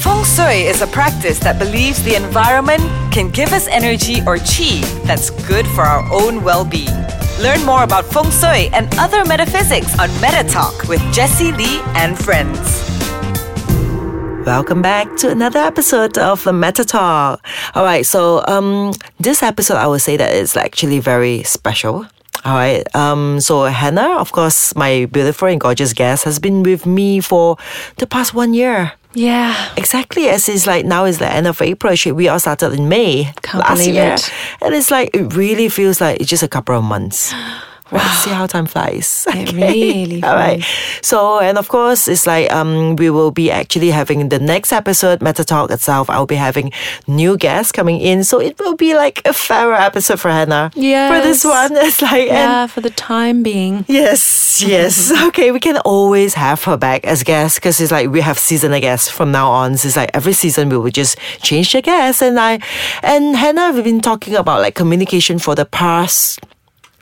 Feng Shui is a practice that believes the environment can give us energy or chi that's good for our own well being. Learn more about Feng Shui and other metaphysics on Meta Talk with Jesse Lee and friends. Welcome back to another episode of the Meta Talk. All right, so um, this episode I would say that it's actually very special. All right. Um, so Hannah, of course, my beautiful and gorgeous guest, has been with me for the past one year. Yeah. Exactly as it's like now is the end of April. She- We all started in May Can't last believe year, it. and it's like it really feels like it's just a couple of months. Right, see how time flies. It really All right. So, and of course, it's like um, we will be actually having the next episode, Meta Talk itself. I'll be having new guests coming in, so it will be like a fairer episode for Hannah. Yeah. For this one, it's like and Yeah, for the time being. Yes, yes. okay, we can always have her back as guest because it's like we have season seasonal guests from now on. So it's like every season we will just change the guest. And I and Hannah, we've been talking about like communication for the past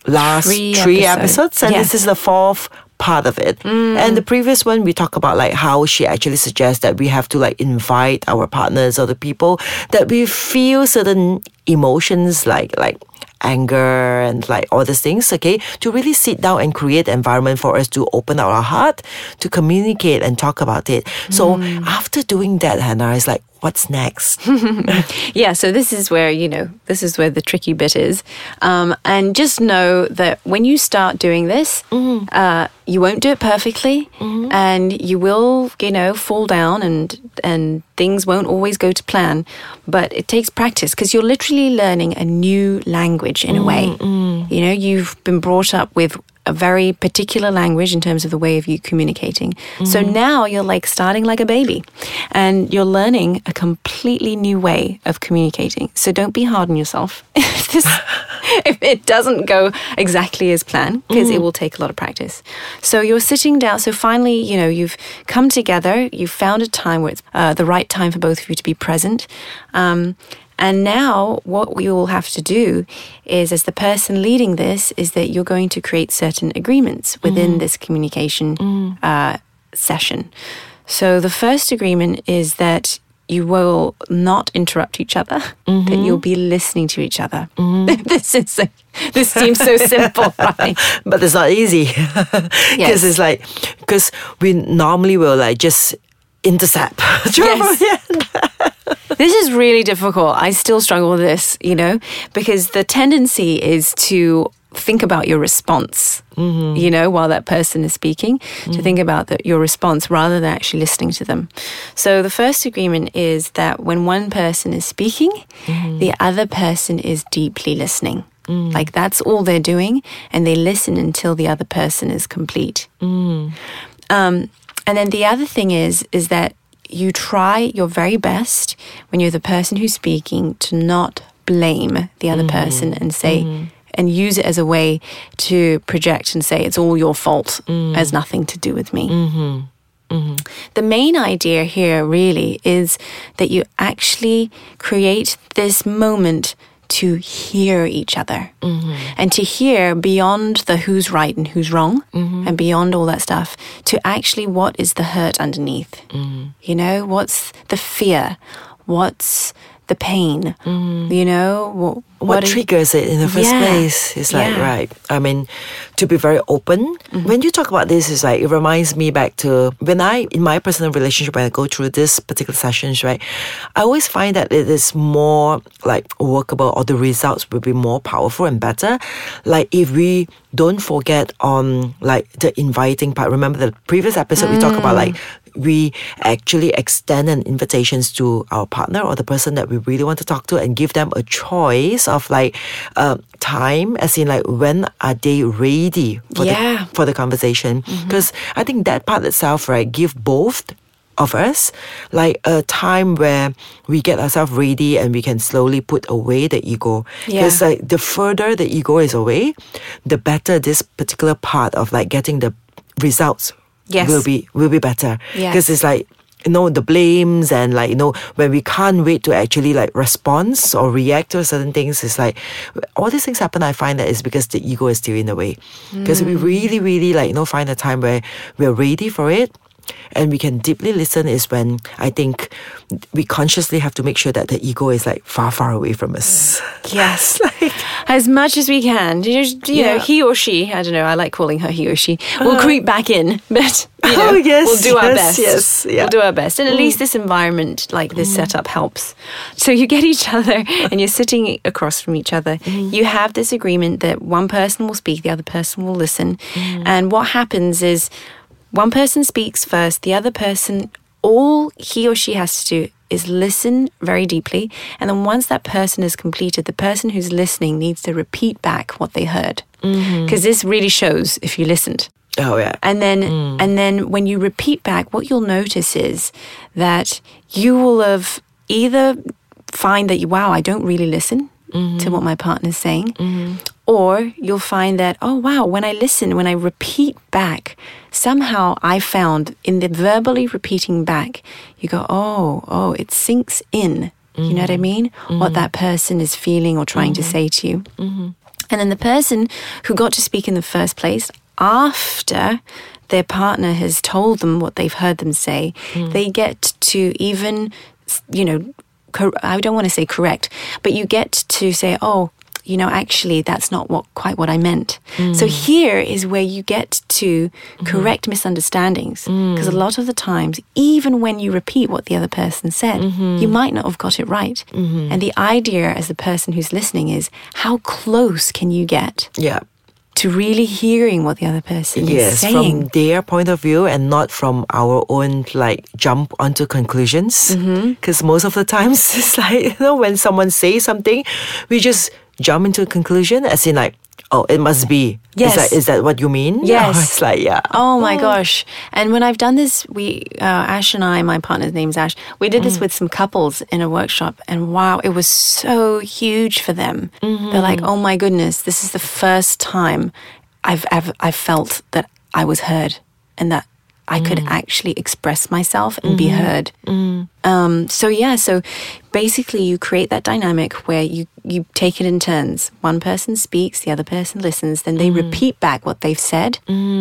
last Three three, episodes. episodes, and this is the fourth part of it. Mm. And the previous one we talk about like how she actually suggests that we have to like invite our partners or the people that we feel certain emotions like like anger and like all these things, okay, to really sit down and create environment for us to open our heart, to communicate and talk about it. So mm. after doing that, Hannah is like, what's next? Yeah, so this is where, you know, this is where the tricky bit is. Um, and just know that when you start doing this, uh, you won't do it perfectly and you will, you know, fall down and, and things won't always go to plan. But it takes practice because you're literally learning a new language in a way. You know, you've been brought up with a very particular language in terms of the way of you communicating. So now you're like starting like a baby and you're learning a completely new way of communicating. So don't be hard on yourself if, this, if it doesn't go exactly as planned because it will take a lot of practice. So you're sitting down. So finally, you know, you've come together, you've found a time where it's uh, the right time for both of you to be present. Um, and now, what we will have to do is, as the person leading this, is that you're going to create certain agreements within mm. this communication mm. uh, session. So, the first agreement is that you will not interrupt each other, that you'll mm-hmm. be listening to each other. Mm-hmm. this is this seems so simple, right? but it's not easy because Yes. it's like because we normally will like just intercept. Yes. This is really difficult. I still struggle with this, you know, because the tendency is to think about your response, mm-hmm. you know, while that person is speaking, to mm-hmm. think about the, your response rather than actually listening to them. So the first agreement is that when one person is speaking, mm-hmm. the other person is deeply listening. Mm. Like that's all they're doing, and they listen until the other person is complete. Mm. Um, and then the other thing is is that you try your very best when you're the person who's speaking to not blame the other mm-hmm. person and say mm-hmm. and use it as a way to project and say it's all your fault. Mm. It has nothing to do with me. Mm-hmm. The main idea here really is that you actually create this moment to hear each other mm-hmm. and to hear beyond the who's right and who's wrong mm-hmm. and beyond all that stuff to actually what is the hurt underneath. Mm-hmm. You know, what's the fear? What's the pain? You know, what, what, are- triggers it in the first Yeah. place? It's like Yeah. right. I mean, to be very open. Mm-hmm. When you talk about this, it's like it reminds me back to when I in my personal relationship when I go through this particular sessions, right? I always find that it is more like workable or the results will be more powerful and better. Like if we don't forget on like the inviting part. Remember the previous episode we talked about like we actually extend an invitations to our partner or the person that we really want to talk to and give them a choice of like uh, time as in like when are they ready for Yeah. the for the conversation because I think that part itself right give both of us like a time where we get ourselves ready and we can slowly put away the ego because Yeah. like the further the ego is away the better this particular part of like getting the results Yes. will be will be better Yes. because it's like you know the blames and like you know when we can't wait to actually like response or react to certain things it's like all these things happen i find that is because the ego is still in the way because we hmm. really really like you know find a time where we're ready for it and we can deeply listen is when I think we consciously have to make sure that the ego is like far, far away from us. Yes. like, as much as we can. You, know, you know, Yeah. he or she, I don't know, I like calling her he or she, will creep back in, but you know, Oh, yes, we'll do our best. yes, yeah. Mm. We'll do our best. And at least this environment, like this setup, helps. So you get each other and you're sitting across from each other. Mm-hmm. You have this agreement that one person will speak, the other person will listen. Mm. And what happens is one person speaks first, the other person, all he or she has to do is listen very deeply. And then once that person is completed, the person who's listening needs to repeat back what they heard. Mm-hmm. Because this really shows if you listened. oh, yeah. And then mm. and then when you repeat back, what you'll notice is that you will have either find that you wow, I don't really listen mm-hmm. to what my partner's saying. Mm-hmm. Or you'll find that, oh wow, when I listen, when I repeat back, somehow I found in the verbally repeating back, you go, oh, oh, it sinks in. You know what I mm-hmm. mean? What mm-hmm. that person is feeling or trying to mm-hmm. say to you. And then the person who got to speak in the first place after their partner has told them what they've heard them say, mm. they get to even, you know, cor- I don't want to say correct, but you get to say, oh, you know, actually, that's not what quite what I meant. So mm. here is where you get to mm-hmm. correct misunderstandings because a mm. lot of the times, even when you repeat what the other person said, you mm-hmm. might not have got it right. Mm-hmm. And the idea as the person who's listening is how close can you get Yeah. to really hearing what the other person is Yes, saying? from their point of view and not from our own like jump onto conclusions. Mm-hmm. Because most of the times it's like you know when someone says something, we just jump into a conclusion as in like, oh, it must be. Yes. Is that is that what you mean? Yes. it's like yeah. Oh my gosh. And when I've done this, we, uh, Ash and I, my partner's name's Ash, we did this with some couples in a workshop. And wow, it was so huge for them. They're like, oh my goodness, this is the first time I've ever, I've felt that I was heard and that I could mm. actually express myself and be mm-hmm. heard. Mm. Um, so yeah, so basically you create that dynamic where you you take it in turns. One person speaks, the other person listens, then they mm. repeat back what they've said,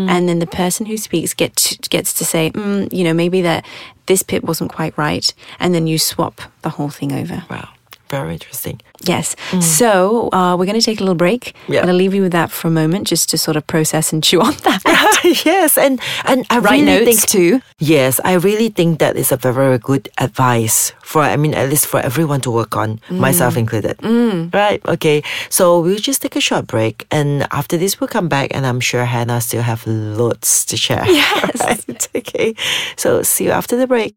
and then the person who speaks get to, gets to say, mm, you know, maybe that this bit wasn't quite right, and then you swap the whole thing over. Wow, very interesting. Yes. Mm. So uh, we're going to take a little break. Yeah. I'm going to leave you with that for a moment, just to sort of process and chew on that. yes, and and I Write really notes think too. Yes, I really think that is a very, very good advice for, I mean, at least for everyone to work on, mm. myself included. Mm. Right, okay. So we'll just take a short break. And after this, we'll come back, and I'm sure Hannah still have loads to share. Yes. Right, okay. So see you after the break.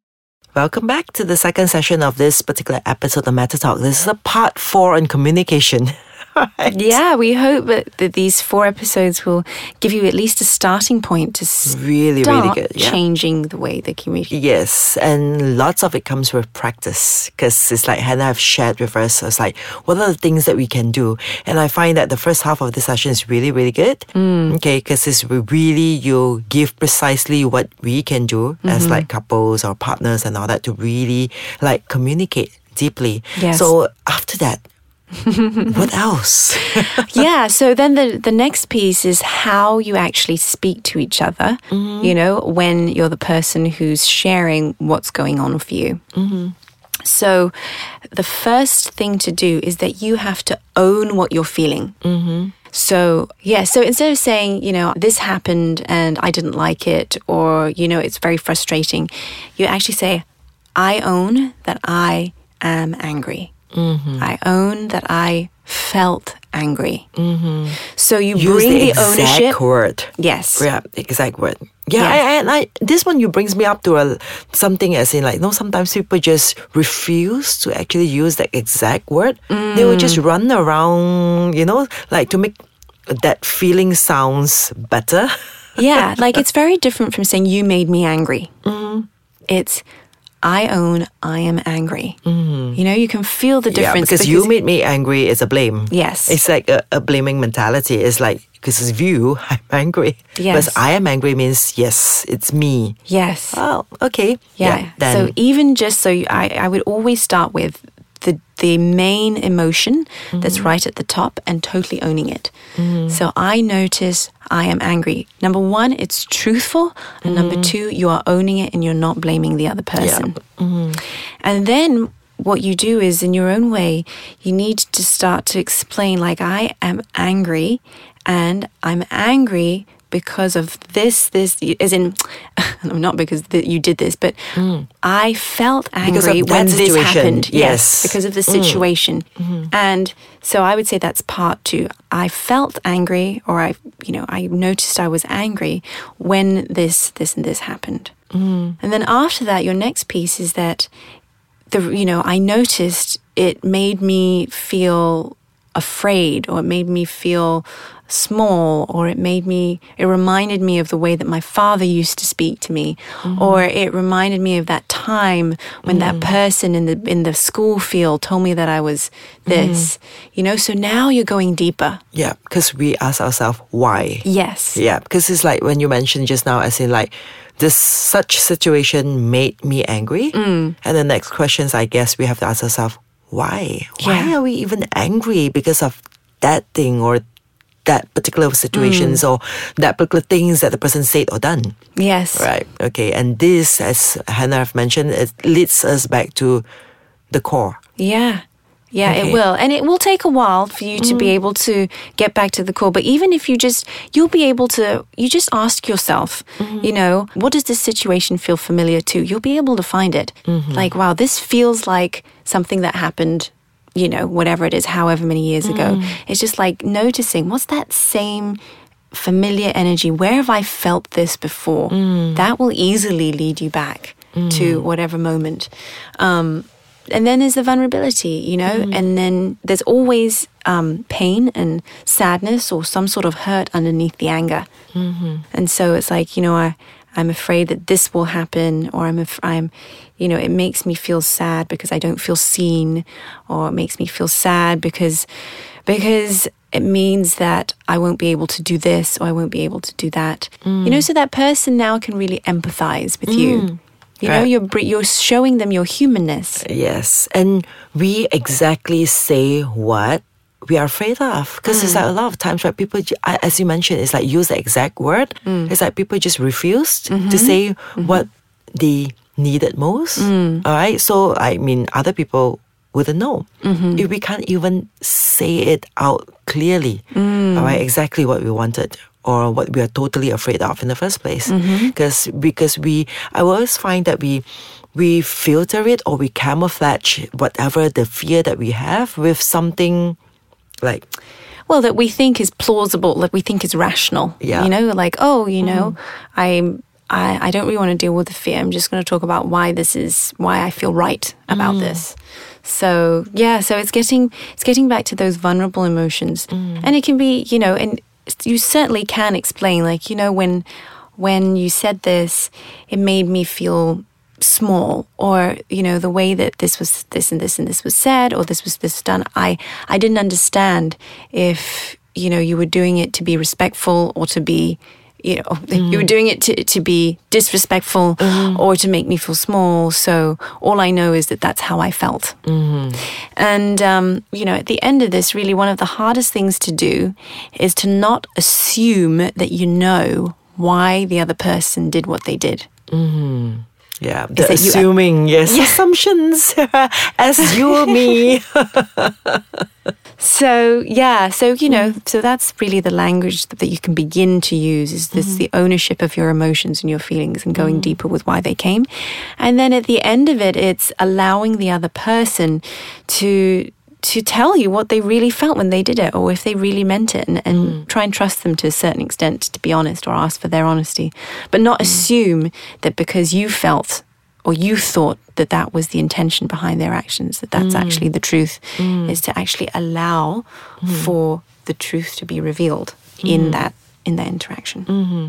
Welcome back to the second session of this particular episode of Meta Talk. This is a part four on communication. Right. Yeah, we hope that, that these four episodes will give you at least a starting point to Really, really good. Yeah. changing the way that community. Yes, and lots of it comes with practice because it's like Hannah have shared with us. It's like, what are the things that we can do? And I find that the first half of the session is really, really good. Mm. Okay, because it's really you give precisely what we can do as Mm-hmm. like couples or partners and all that to really like communicate deeply. Yes. So after that, what else? yeah, so then the, the next piece is how you actually speak to each other, mm-hmm. you know, when you're the person who's sharing what's going on for you. Mm-hmm. So the first thing to do is that you have to own what you're feeling. Mm-hmm. So, yeah, so instead of saying, you know, this happened and I didn't like it, or, you know, it's very frustrating, you actually say, I own that I am angry. Mm-hmm. I own that I felt angry. Mm-hmm. So you Use bring the the, exact ownership. word. Yes. Yeah, exact word. Yeah, Yes. I, I, I, this one you brings me up to a something as in like, no, sometimes people just refuse to actually use that exact word. They will just mm. run around, you know, like to make that feeling sounds better. yeah, like it's very different from saying you made me angry. Mm-hmm. It's I own I am angry. Mm. You know, you can feel the difference. yeah, difference because, you made me angry is a blame. Yes. It's like a, a blaming mentality. It's like, because it's you, I'm angry. Yes. But I am angry means, yes, it's me. yes. Oh, okay. Yeah. then so even just so you, I, I would always start with the the main emotion that's mm-hmm. right at the top and totally owning it. Mm-hmm. So I notice I am angry. Number one, it's truthful, and number mm-hmm. two, you are owning it and you're not blaming the other person. And then what you do is in your own way, you need to start to explain like I am angry and I'm angry because of this, this, as in, not because you did this, but I felt angry when this situation, happened. yes. because of the situation. And so I would say that's part two. I felt angry, or I, you know, I noticed I was angry when this, this, and this happened. And then after that, your next piece is that the you know I noticed it made me feel afraid or it made me feel small or it made me it reminded me of the way that my father used to speak to me mm-hmm. or it reminded me of that time when that mm. person in the in the school field told me that I was this mm. you know so now you're going deeper Yeah, because we ask ourselves why. yes Yeah, because it's like when you mentioned just now, as in like this such situation made me angry, Mm. and the next questions I guess we have to ask ourselves why. Why Yeah. are we even angry because of that thing or that particular situations Mm. or that particular things that the person said or done? yes Right. Okay. And this, as Hannah have mentioned, it leads us back to the core. Yeah. Yeah, Okay. it will. And it will take a while for you to be mm. able to get back to the core. But even if you just, you'll be able to, you just ask yourself, mm-hmm. you know, what does this situation feel familiar to? You'll be able to find it. Mm-hmm. Like, wow, this feels like something that happened, you know, whatever it is, however many years ago. Mm. It's just like noticing what's that same familiar energy? Where have I felt this before? Mm. That will easily lead you back mm. to whatever moment. Um, and then there's the vulnerability, you know, and then there's always um, pain and sadness or some sort of hurt underneath the anger. Mm-hmm. And so it's like, you know, I, I'm afraid that this will happen, or I'm, af- I'm, you know, it makes me feel sad because I don't feel seen, or it makes me feel sad because, because it means that I won't be able to do this or I won't be able to do that. You know, mm. so that person now can really empathize with you. Mm. You know, you're you're showing them your humanness. Yes, and we exactly say what we are afraid of because it's like a lot of times, right? People, as you mentioned, it's like use the exact word. Mm. It's like people just refused to mm-hmm. say mm-hmm. what they needed most. Mm. All right, so I mean, other people wouldn't know mm-hmm. if we can't even say it out clearly. Mm. All right, exactly what we wanted or what we are totally afraid of in the first place because because we i always find that we we filter it or we camouflage whatever the fear that we have with something like Well, that we think is plausible, that we think is rational. Yeah. You know, like, oh, you know, mm. I'm I, I don't really want to deal with the fear. I'm just going to talk about why this is why I feel right about mm. this. So yeah, so it's getting it's getting back to those vulnerable emotions, mm. and it can be you know, and you certainly can explain like you know when when you said this, it made me feel small or you know the way that this was this and this and this was said or this was this done i i didn't understand if you know you were doing it to be respectful or to be you know you were mm. doing it to, to be disrespectful mm-hmm. or to make me feel small. So all i know is that that's how i felt. Mm-hmm. And um, you know at the end of this really one of the hardest things to do is to not assume that you know why the other person did what they did mm-hmm. Yeah the that you- uh, assuming yes assumptions as you or me. So yeah, so you know, hmm. so that's really the language that you can begin to use is this the mm-hmm. ownership of your emotions and your feelings and going mm-hmm. deeper with why they came. And then at the end of it it's allowing the other person to to tell you what they really felt when they did it or if they really meant it and, and hmm. try and trust them to a certain extent to be honest or ask for their honesty. But not hmm. assume that because you felt or you thought that that was the intention behind their actions that that's hmm. actually the truth is to actually allow for the truth to be revealed in that in that interaction. Mm-hmm.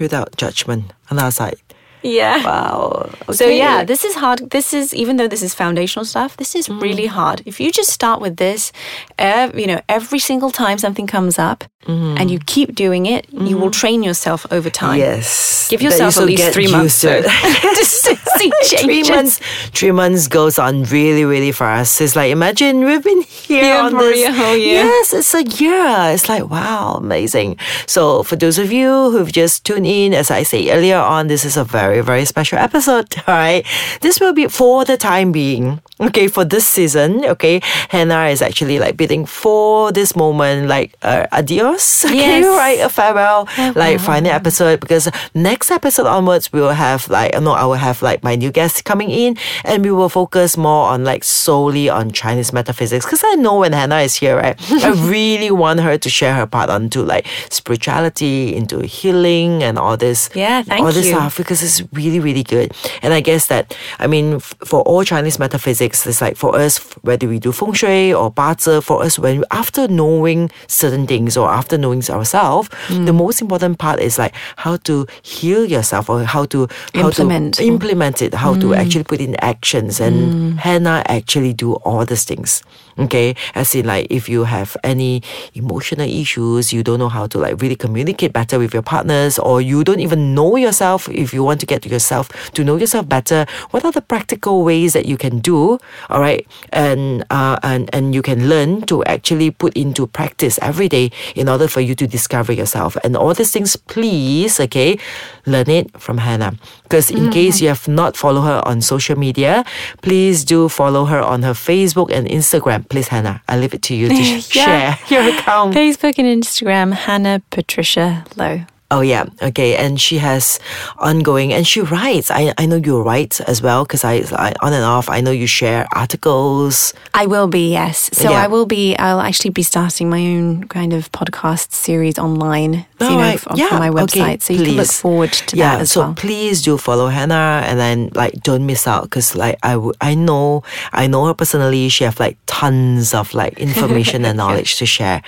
Without judgment on our side yeah wow so yeah, this is hard. This is even though this is foundational stuff, this is mm. really hard. If you just start with this, you know, every single time something comes up, and mm-hmm. you keep doing it, you will mm-hmm. train yourself over time. yes Give you yourself at least three months. to to- see changes. three months, three months goes on really, really fast. It's like imagine we've been here Yeah, on for this. a whole year. Yes, it's a year. It's like wow, amazing. So for those of you who've just tuned in, as I say earlier on, this is a very, very very special episode. All right, this will be for the time being. Okay, for this season. Okay, Hannah is actually like bidding for this moment, like uh, adios. Okay, Yes. right, a farewell, like final episode because next episode onwards we will have like no, I will have like my new guest coming in and we will focus more on like solely on Chinese metaphysics because I know when Hannah is here, right, I really want her to share her part onto like spirituality, into healing and all this. Yeah, thank all this stuff because it's really really good. And I guess that I mean f- for all Chinese metaphysics, it's like for us whether we do feng shui or bazi, for us when after knowing certain things or after knowing ourselves, Mm. the most important part is like how to heal yourself or how to how Implement. to implement it, how to actually put in actions. And Hannah actually do all these things. Okay, as in like if you have any emotional issues, you don't know how to like really communicate better with your partners, or you don't even know yourself. If you want to get to yourself to know yourself better, what are the practical ways that you can do? All right, and uh, and and you can learn to actually put into practice every day in order for you to discover yourself. And all these things, please, okay, learn it from Hannah. Because in case you have not followed her on social media, please do follow her on her Facebook and Instagram. Please, Hannah, I leave it to you to Yeah. share your account. Facebook and Instagram, Hannah Patricia Lowe. Oh yeah, okay, and she has ongoing, and she writes. I I know you write as well because I, I on and off. I know you share articles. I will be, yes. So Yeah. I will be, I'll actually be starting my own kind of podcast series online, so, you know, Alright, f- yeah, for my okay, website. so you can look forward to yeah, that as so well. please do follow Hannah, and then like don't miss out because like I would I know I know her personally. She have like tons of like information and knowledge to share,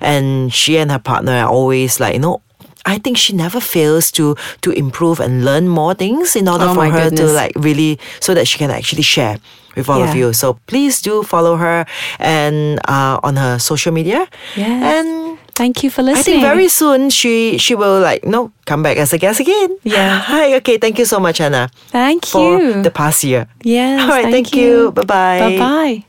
and she and her partner are always like you know. I think she never fails to to improve and learn more things in order Oh for her to like really so that she can actually share with all of you. So please do follow her and uh, on her social media. Yes. And Thank you for listening. I think very soon she she will like no come back as a guest again. Yeah. Hi. Okay. Thank you so much, Hannah, Thank for you. the past year. yes. All right. Thank, you. Bye bye. Bye bye.